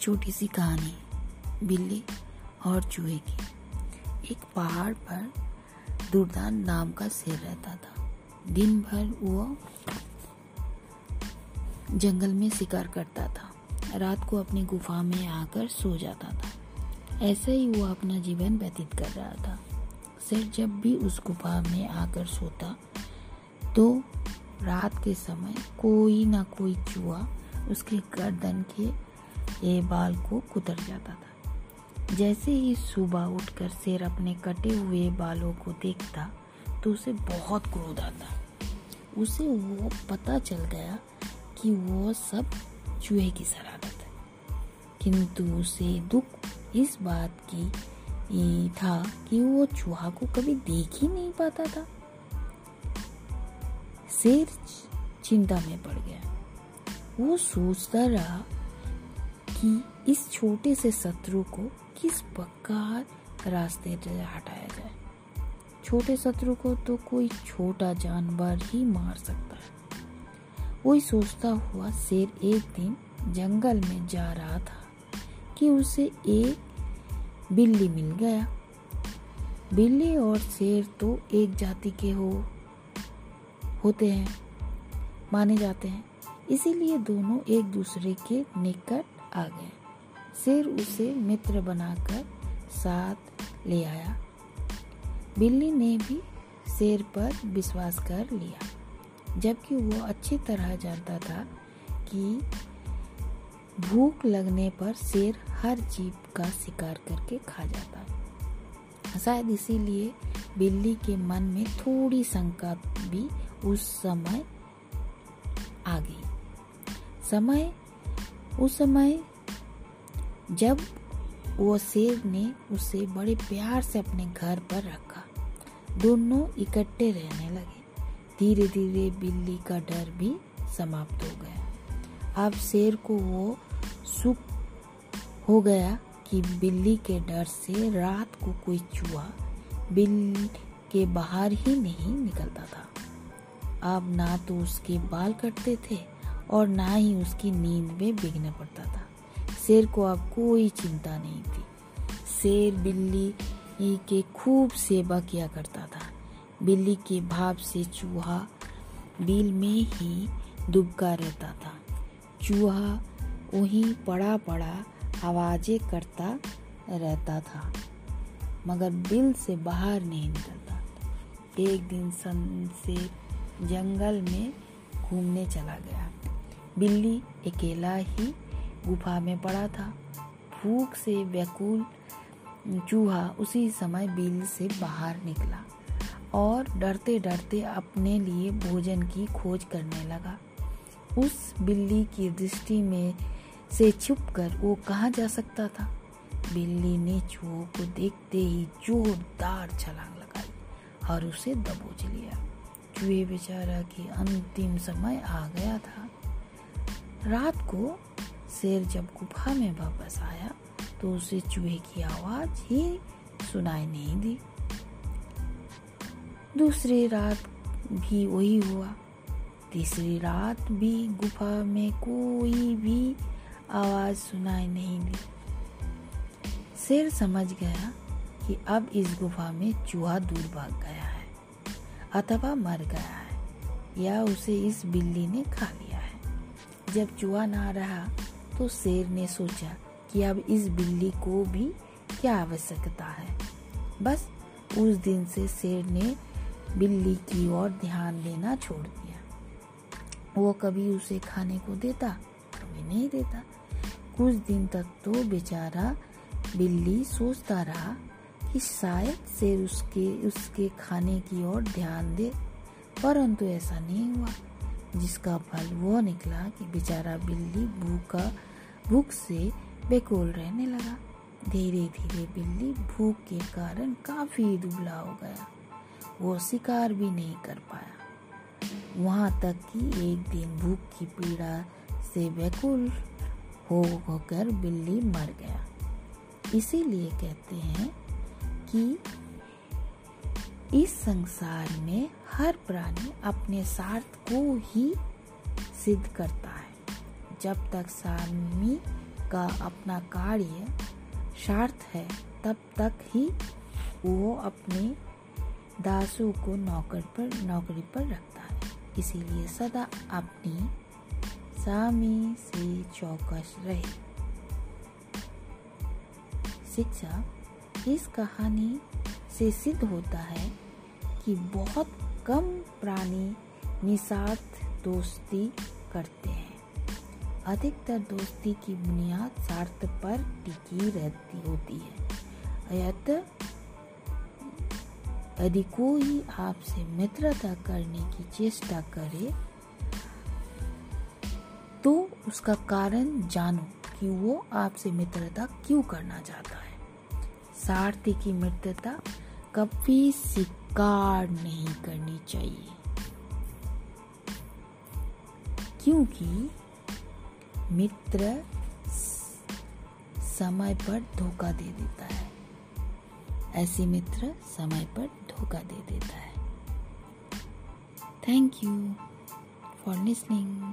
छोटी सी कहानी, बिल्ली और चूहे की। एक पहाड़ पर दुर्दान नाम का शेर रहता था। दिन भर वो जंगल में शिकार करता था। रात को अपनी गुफा में आकर सो जाता था। ऐसे ही वो अपना जीवन व्यतीत कर रहा था। शेर जब भी उस गुफा में आकर सोता तो रात के समय कोई ना कोई चूहा उसके गर्दन के ये बाल को कुतर जाता था। जैसे ही सुबह उठकर शेर अपने कटे हुए बालों को देखता तो उसे बहुत क्रोध आता। उसे वो पता चल गया कि वो सब चूहे की शरारत है। किंतु उसे दुख इस बात की था कि वो चूहा को कभी देख ही नहीं पाता था। शेर चिंता में पड़ गया। वो सोचता रहा कि इस छोटे से शत्रु को किस प्रकार रास्ते से हटाया जाए। छोटे शत्रु को तो कोई छोटा जानवर ही मार सकता है। वही सोचता हुआ शेर एक दिन जंगल में जा रहा था कि उसे एक बिल्ली मिल गया। बिल्ली और शेर तो एक जाति के हो, होते हैं, माने जाते हैं। इसीलिए दोनों एक दूसरे के निकट आ गए शेर उसे मित्र बनाकर साथ ले आया। बिल्ली ने भी शेर पर विश्वास कर लिया, जबकि वो अच्छी तरह जानता था कि भूख लगने पर शेर हर जीव का शिकार करके खा जाता। शायद इसीलिए बिल्ली के मन में थोड़ी शंका भी उस समय आ गई। समय उस समय जब वो शेर ने उसे बड़े प्यार से अपने घर पर रखा, दोनों इकट्ठे रहने लगे। धीरे धीरे बिल्ली का डर भी समाप्त हो गया। अब शेर को वो सुख हो गया कि बिल्ली के डर से रात को कोई चूहा बिल के बाहर ही नहीं निकलता था। अब ना तो उसके बाल कटते थे और ना ही उसकी नींद में बिगने पड़ता था। शेर को अब कोई चिंता नहीं थी। शेर बिल्ली के खूब सेवा किया करता था। बिल्ली के भाव से चूहा बिल में ही दुबका रहता था। चूहा वहीं पड़ा पड़ा आवाज़ें करता रहता था, मगर बिल से बाहर नहीं निकलता। एक दिन सन से जंगल में घूमने चला गया। बिल्ली अकेला ही गुफा में पड़ा था। भूख से व्याकुल चूहा उसी समय बिल से बाहर निकला और डरते डरते अपने लिए भोजन की खोज करने लगा। उस बिल्ली की दृष्टि में से छुपकर वो कहाँ जा सकता था? बिल्ली ने चूहों को देखते ही जोरदार छलांग लगाई और उसे दबोच लिया। चूहे बेचारा की अंतिम समय आ गया था। रात को शेर जब गुफा में वापस आया तो उसे चूहे की आवाज़ ही सुनाई नहीं दी। दूसरी रात भी वही हुआ। तीसरी रात भी गुफा में कोई भी आवाज़ सुनाई नहीं दी। शेर समझ गया कि अब इस गुफा में चूहा दूर भाग गया है, अथवा मर गया है, या उसे इस बिल्ली ने खा लिया। जब चूहा ना रहा तो शेर ने सोचा कि अब इस बिल्ली को भी क्या आवश्यकता है। बस उस दिन से शेर ने बिल्ली की ओर ध्यान देना छोड़ दिया। वो कभी उसे खाने को देता, कभी नहीं देता। कुछ दिन तक तो बेचारा बिल्ली सोचता रहा कि शायद शेर उसके उसके खाने की ओर ध्यान दे, परंतु ऐसा नहीं हुआ। जिसका फल वो निकला कि बेचारा बिल्ली भूखा भूख से बेकोल रहने लगा। धीरे धीरे बिल्ली भूख के कारण काफ़ी दुबला हो गया। वो शिकार भी नहीं कर पाया। वहाँ तक कि एक दिन भूख की पीड़ा से बेकुल हो, होकर बिल्ली मर गया। इसीलिए कहते हैं कि इस संसार में हर प्राणी अपने स्वार्थ को ही सिद्ध करता है। जब तक सामी का अपना कार्य सार्थ है, तब तक ही वो अपने दासों को नौकर पर, नौकरी पर रखता है। इसीलिए सदा अपनी सामी से चौकस रहे। शिक्षा, इस कहानी से सिद्ध होता है कि बहुत कम प्राणी निस्वार्थ दोस्ती करते हैं। अधिकतर दोस्ती की बुनियाद स्वार्थ पर टिकी रहती होती है। यदि कोई आपसे मित्रता करने की चेष्टा करे तो उसका कारण जानो कि वो आपसे मित्रता क्यों करना चाहता है। सारथी की मित्रता कभी स्वीकार नहीं करनी चाहिए। क्योंकि मित्र समय पर धोखा दे देता है। ऐसे मित्र समय पर धोखा दे देता है। Thank you for listening